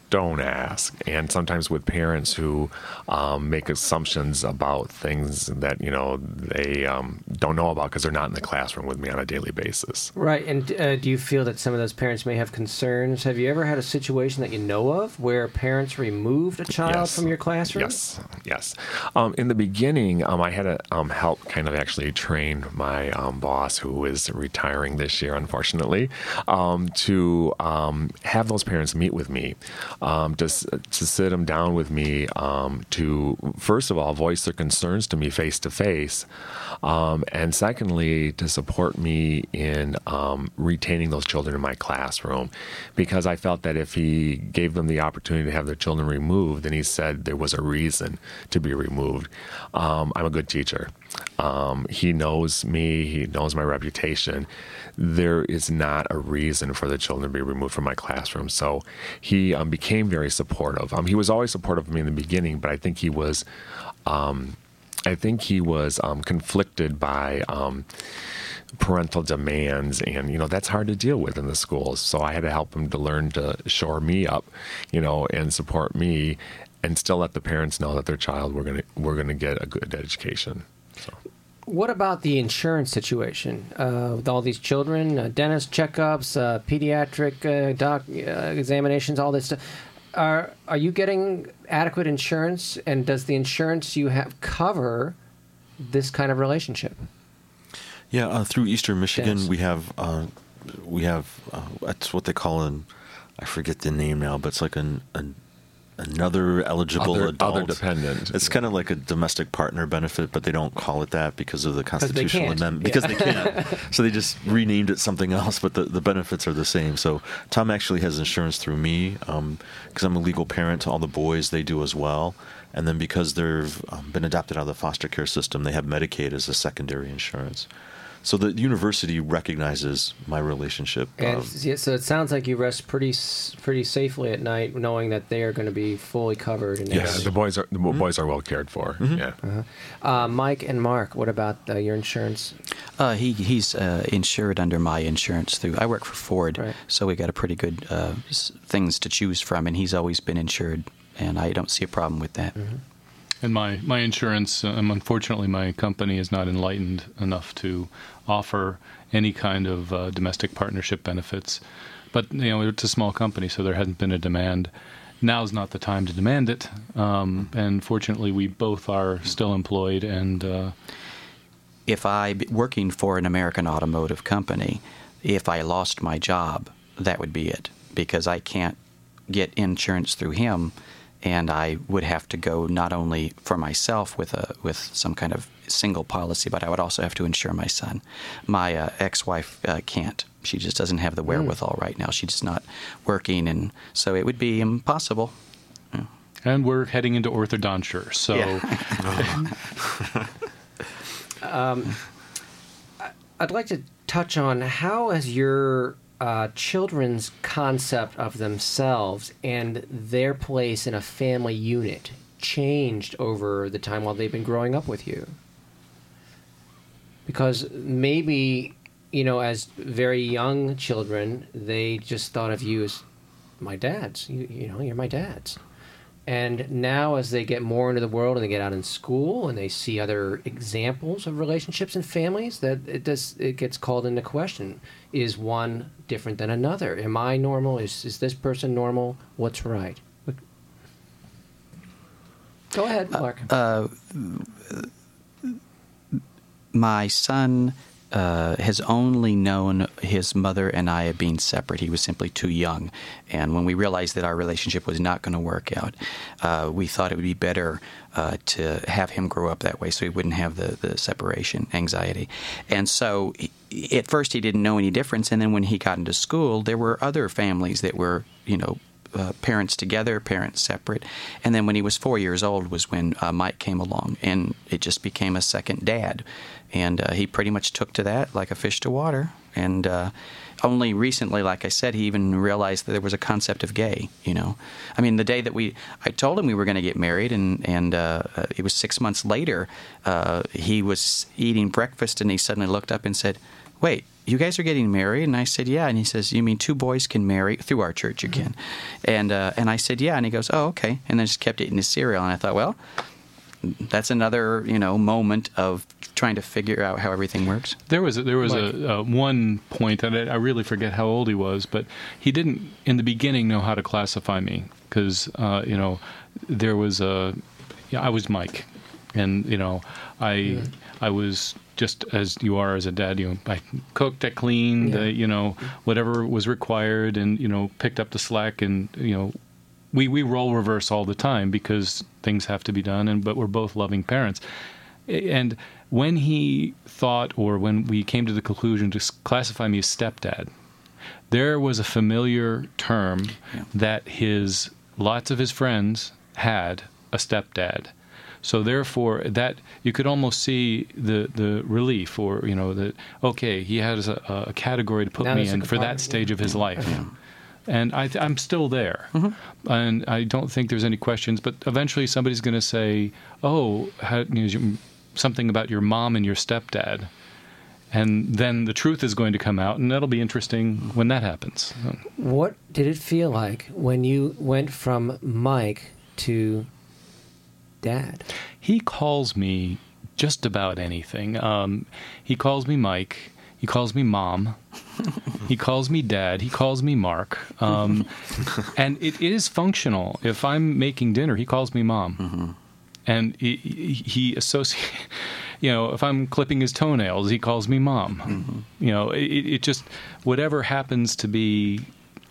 don't ask, and sometimes with parents who um, make assumptions about things that you know they um, don't know about because they're not in the classroom with me on a daily basis. Right, and uh, do you feel that some of those parents may have concerns? Have you ever had a situation that you know of where parents removed a child Yes. from your classroom? Yes, yes. Um, in the beginning, um, I had to um, help kind of actually train my um, boss, who is retiring this year, unfortunately, um, to um, have those parents meet with me, um, to, to sit them down with me, um, to first of all voice their concerns to me face to face, and secondly, to support me in um, retaining those children in my classroom, because I felt that if he gave them the opportunity to have their children removed, then he said there was a reason to be removed. Um, I'm a good teacher. Um, he knows me. He knows my reputation. There is not a reason for the children to be removed from my classroom. So he um, became very supportive. Um, he was always supportive of me in the beginning, but I think he was. Um, I think he was um, conflicted by um, parental demands, and you know that's hard to deal with in the schools. So I had to help him to learn to shore me up, you know, and support me, and still let the parents know that their child we're gonna we're gonna get a good education. What about the insurance situation uh, with all these children, uh, dentist checkups, uh, pediatric uh, doc uh, examinations, all this stuff? Are are you getting adequate insurance, and does the insurance you have cover this kind of relationship? Yeah, uh, through Eastern Michigan, Yes. we have uh, we have uh, that's what they call an I forget the name now, but it's like an, an another eligible Other- adult. other dependent. It's kind of like a domestic partner benefit, but they don't call it that because of the they constitutional can't. amendment. Yeah. Because they can't. so they just renamed it something else, but the, the benefits are the same. So Tom actually has insurance through me because I'm a legal parent to all the boys. They do as well. And then because they've um, been adopted out of the foster care system, they have Medicaid as a secondary insurance. So the university recognizes my relationship. And um, yeah, so it sounds like you rest pretty pretty safely at night, knowing that they are going to be fully covered. And Yeah, the boys are the boys are well cared for. Yeah. Uh-huh. Uh, Mike and Mark, what about uh, your insurance? Uh, he he's uh, insured under my insurance through. I work for Ford, so we got a pretty good uh, things to choose from, and he's always been insured, and I don't see a problem with that. And my, my insurance, um, unfortunately, my company is not enlightened enough to offer any kind of uh, domestic partnership benefits. But, you know, it's a small company, so there hasn't been a demand. Now's not the time to demand it. Um, and fortunately, we both are still employed and. Uh, If I working for an American automotive company, if I lost my job, that would be it because I can't get insurance through him, and I would have to go not only for myself with a with some kind of single policy, but I would also have to insure my son. My uh, ex-wife uh, can't. She just doesn't have the wherewithal right now. She's just not working, and so it would be impossible. and we're heading into orthodonture, so. Um, I- I'd like to touch on how has your uh, children's concept of themselves and their place in a family unit changed over the time while they've been growing up with you? Because maybe, you know, as very young children, they just thought of you as my dad's. You, you know, you're my dad's. And now, as they get more into the world and they get out in school and they see other examples of relationships and families, that it does it gets called into question: Is one different than another? Am I normal? Is is this person normal? What's right? Go ahead, Mark. Uh, my son uh, has only known his mother and I being separate. He was simply too young. And when we realized that our relationship was not going to work out, uh, we thought it would be better uh, to have him grow up that way so he wouldn't have the, the separation anxiety. And so he, at first he didn't know any difference. And then when he got into school, there were other families that were, you know, uh, parents together, parents separate. And then when he was four years old was when uh, Mike came along, and it just became a second dad. And uh, he pretty much took to that like a fish to water. And uh, only recently, like I said, he even realized that there was a concept of gay. You know, I mean, the day that we, I told him we were going to get married, and and uh, it was six months later. Uh, he was eating breakfast, and he suddenly looked up and said, "Wait." you guys are getting married and i said yeah and he says you mean two boys can marry through our church you can and uh, and i said yeah and he goes oh okay and then just kept eating his cereal and i thought well that's another you know moment of trying to figure out how everything works there was a, there was a, a, one point that I, I really forget how old he was but he didn't in the beginning know how to classify me because uh, you know there was a yeah, I was Mike and you know I yeah. I was just as you are as a dad. You know, I cooked, I cleaned, yeah. uh, you know, whatever was required, and you know, picked up the slack, and you know, we we role reverse all the time because things have to be done, and but we're both loving parents, and when he thought, or when we came to the conclusion to classify me as stepdad, there was a familiar term yeah. that his lots of his friends had a stepdad so therefore, that you could almost see the the relief, or you know, that okay, he has a, a category to put now me in for that stage of his life. Yeah. And I am still there, mm-hmm. and I don't think there's any questions. But eventually, somebody's going to say, "Oh, how, you know, something about your mom and your stepdad," and then the truth is going to come out, and that'll be interesting when that happens. What did it feel like when you went from Mike to dad? He calls me just about anything. Um, he calls me Mike. He calls me mom. He calls me dad. He calls me Mark. Um, and it, is functional. If I'm making dinner, he calls me mom. Mm-hmm. And he, he associates, you know, if I'm clipping his toenails, he calls me mom. Mm-hmm. You know, it, it, just, whatever happens to be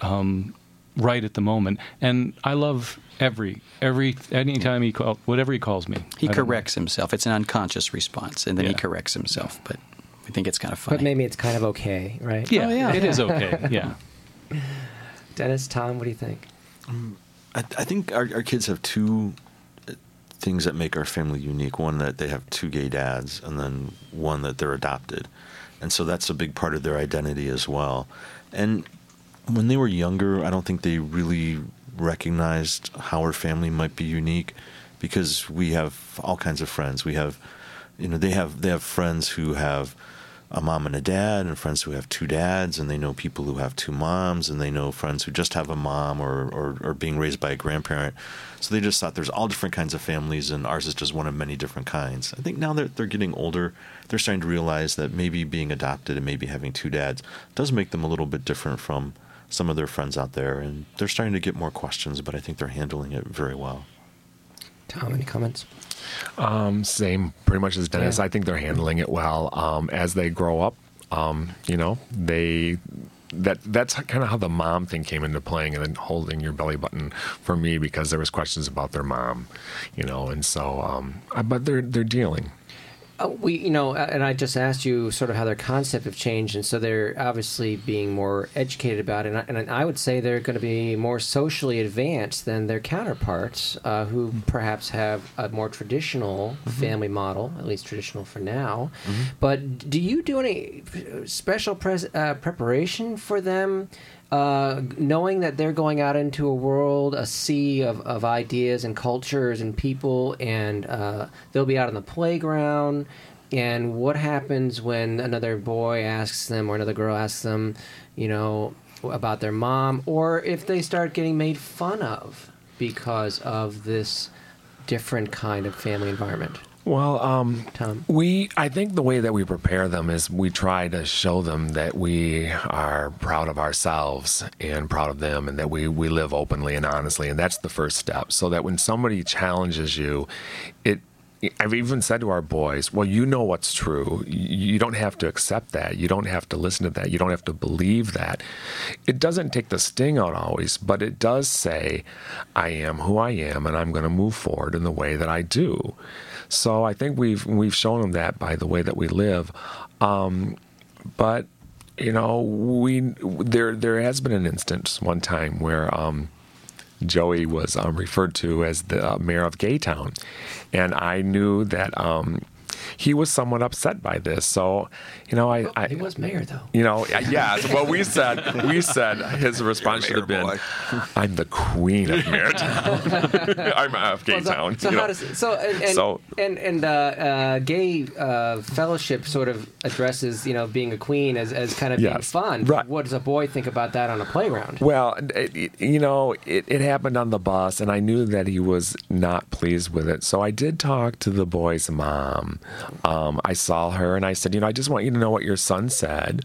um, right at the moment. And I love every every anytime he call whatever he calls me. He corrects himself. It's an unconscious response, and then yeah. he corrects himself. But I think it's kind of funny. But maybe it's kind of okay, right? Yeah, oh, yeah. it is okay. Yeah. Dennis, Tom, what do you think? Um, I, I, think our, our kids have two uh, things that make our family unique. One that they have two gay dads, and then one that they're adopted, and so that's a big part of their identity as well. And when they were younger, I don't think they really recognized how our family might be unique because we have all kinds of friends. We have, you know, they have they have friends who have a mom and a dad, and friends who have two dads, and they know people who have two moms, and they know friends who just have a mom or or, or being raised by a grandparent. So they just thought there's all different kinds of families, and ours is just one of many different kinds. I think now that they're getting older, they're starting to realize that maybe being adopted and maybe having two dads does make them a little bit different from some of their friends out there, and they're starting to get more questions, but I think they're handling it very well. Tom, any comments? Um, same, pretty much as Dennis. Yeah. I think they're handling it well. Um, as they grow up, um, you know, they that that's kind of how the mom thing came into playing and then holding your belly button for me because there was questions about their mom, you know, and so um, but they're they're dealing. Uh, we, you know, and I just asked you sort of how their concept have changed, and so they're obviously being more educated about it. And I, and I would say they're going to be more socially advanced than their counterparts, uh, who perhaps have a more traditional family model, at least traditional for now. But do you do any special pres- uh, preparation for them? Uh, knowing that they're going out into a world, a sea of, of ideas and cultures and people, and uh, they'll be out on the playground. And what happens when another boy asks them or another girl asks them, you know, about their mom, or if they start getting made fun of because of this different kind of family environment? Well, um, we I think the way that we prepare them is we try to show them that we are proud of ourselves and proud of them, and that we we live openly and honestly, and that's the first step. So that when somebody challenges you, it. I've even said to our boys, well, you know what's true. You don't have to accept that. You don't have to listen to that. You don't have to believe that. It doesn't take the sting out always, but it does say, I am who I am, and I'm going to move forward in the way that I do. So I think we've we've shown them that by the way that we live. Um, but you know, we there there has been an instance one time where um, Joey was um, referred to as the uh, mayor of Gaytown, and I knew that um, he was somewhat upset by this. So, you know, I, I He was mayor, though. you know, yeah. so What we said, we said his response should have been, "I'm the queen of Marytown. I'm of Gay Well, Town." So, so how know. does so and and So- and, and uh, uh, gay uh, fellowship sort of addresses you know being a queen as, as kind of being fun. Right. What does a boy think about that on a playground? Well, it, it- you know, it, it happened on the bus, and I knew that he was not pleased with it. So I did talk to the boy's mom. Um, I saw her, and I said, you know, I just want you to know what your son said.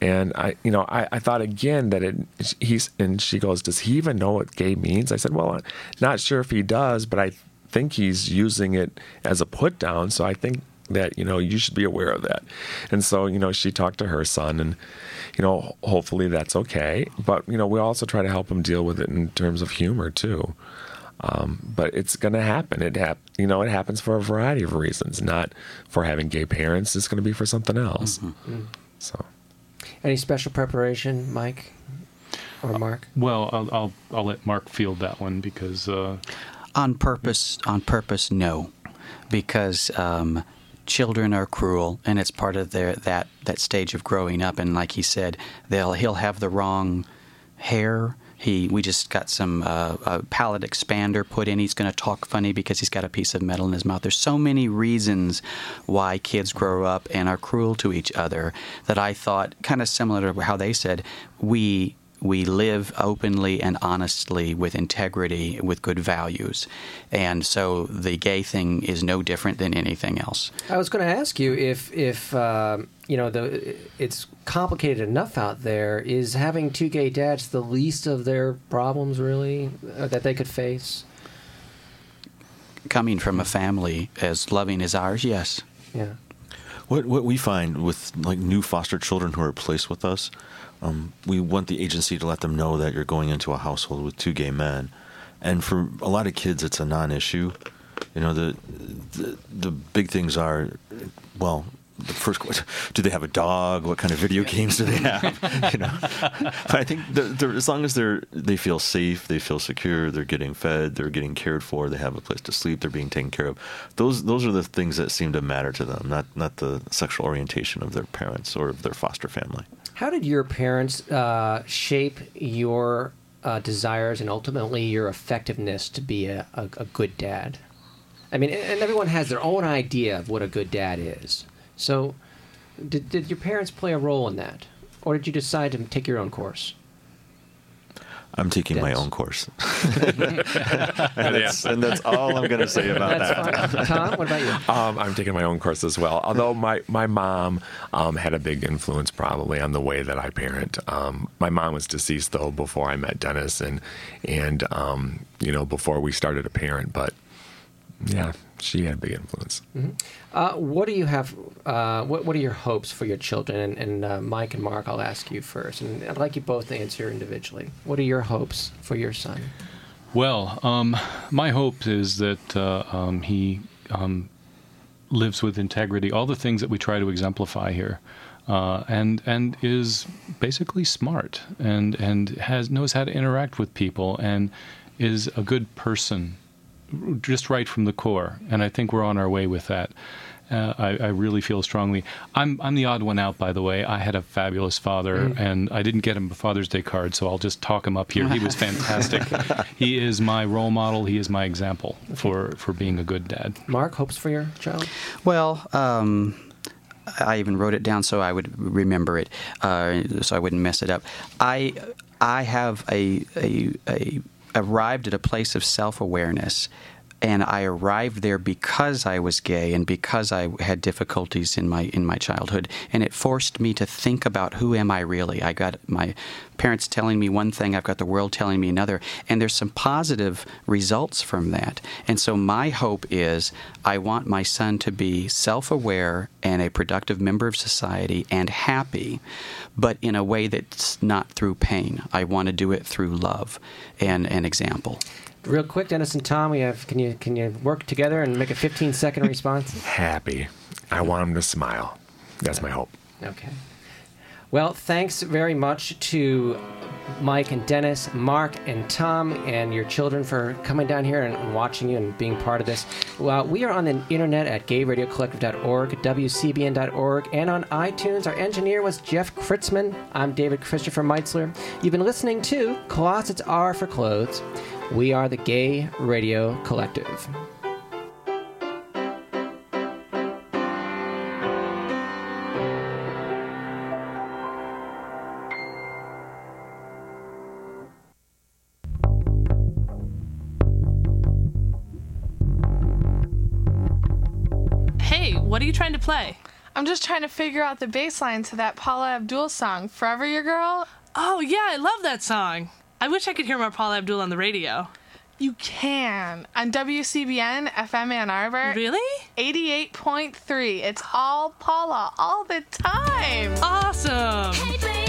And I, you know, I, I thought again that it, he's, and she goes, does he even know what gay means? I said, well, I'm not sure if he does, but I think he's using it as a put down. So I think that, you know, you should be aware of that. And so, you know, she talked to her son and, you know, hopefully that's okay. But, you know, we also try to help him deal with it in terms of humor too. Um, but it's going to happen. It hap- you know, it happens for a variety of reasons, not for having gay parents. It's going to be for something else. Mm. So. Any special preparation, Mike or Mark? Well, I'll, I'll I'll let Mark field that one because uh, on purpose on purpose no because um, children are cruel and it's part of their that that stage of growing up and like he said they'll he'll have the wrong hair he we just got some uh, a palate expander put in. He's going to talk funny because he's got a piece of metal in his mouth. There's so many reasons why kids grow up and are cruel to each other that i thought kind of similar to how they said we we live openly and honestly with integrity, with good values. And so the gay thing is no different than anything else. I was going to ask you if if um, you know the it's complicated enough out there. Is having two gay dads the least of their problems really uh, that they could face? Coming from a family as loving as ours, yes. Yeah. What what we find with like new foster children who are placed with us, um, we want the agency to let them know that you're going into a household with two gay men, and for a lot of kids, it's a non-issue. You know, the the, the big things are, well, the first question: Do they have a dog? What kind of video games do they have? you know, but I think the, the, as long as they're they feel safe, they feel secure, they're getting fed, they're getting cared for, they have a place to sleep, they're being taken care of. Those those are the things that seem to matter to them, not not the sexual orientation of their parents or of their foster family. How did your parents uh, shape your uh, desires and ultimately your effectiveness to be a, a, a good dad? I mean, and everyone has their own idea of what a good dad is. So, did, did your parents play a role in that? Or did you decide to take your own course? I'm taking my own course, and, that's, and that's all I'm going to say about That's that. fine. Tom, what about you? Um, I'm taking my own course as well. Although my my mom um, had a big influence probably on the way that I parent. Um, my mom was deceased though before I met Dennis, and and um, you know before we started to parent. But yeah, she had a big influence. Uh, what do you have? Uh, what What are your hopes for your children? And, and uh, Mike and Mark, I'll ask you first, and I'd like you both to answer individually. What are your hopes for your son? Well, um, my hope is that uh, um, he um, lives with integrity, all the things that we try to exemplify here. Uh, and and is basically smart and and has knows how to interact with people and is a good person just right from the core and I think we're on our way with that uh, I, I, really feel strongly. I'm I'm the odd one out, by the way. I had a fabulous father, mm. and I didn't get him a Father's Day card, so I'll just talk him up here. He was fantastic. he is my role model. He is my example for for being a good dad. Mark, hopes for your child? Well. Um, I even wrote it down so I would remember it, uh, so I wouldn't mess it up. I I have a, a, a arrived at a place of self awareness and I arrived there because I was gay and because I had difficulties in my in my childhood. And it forced me to think about who am I really? I got my parents telling me one thing I've got the world telling me another. And there's some positive results from that. And so my hope is I want my son to be self-aware and a productive member of society and happy but in a way that's not through pain. I want to do it through love and an example Real quick, Dennis and Tom, we have can you can you work together and make a 15 second response? Happy. I want him to smile. That's my hope. Okay. Well, thanks very much to Mike and Dennis, Mark and Tom, and your children for coming down here and watching you and being part of this. Well, we are on the internet at gayradiocollective.org, wcbn.org, and on iTunes. Our engineer was Jeff Kritzman. I'm David Christopher Meitzler. You've been listening to Closets Are for Clothes. We are the Gay Radio Collective. I'm just trying to figure out the bass line to that Paula Abdul song, Forever Your Girl. Oh, yeah, I love that song. I wish I could hear more Paula Abdul on the radio. You can on WCBN FM Ann Arbor. Really? 88.3. It's all Paula all the time. Awesome. Hey,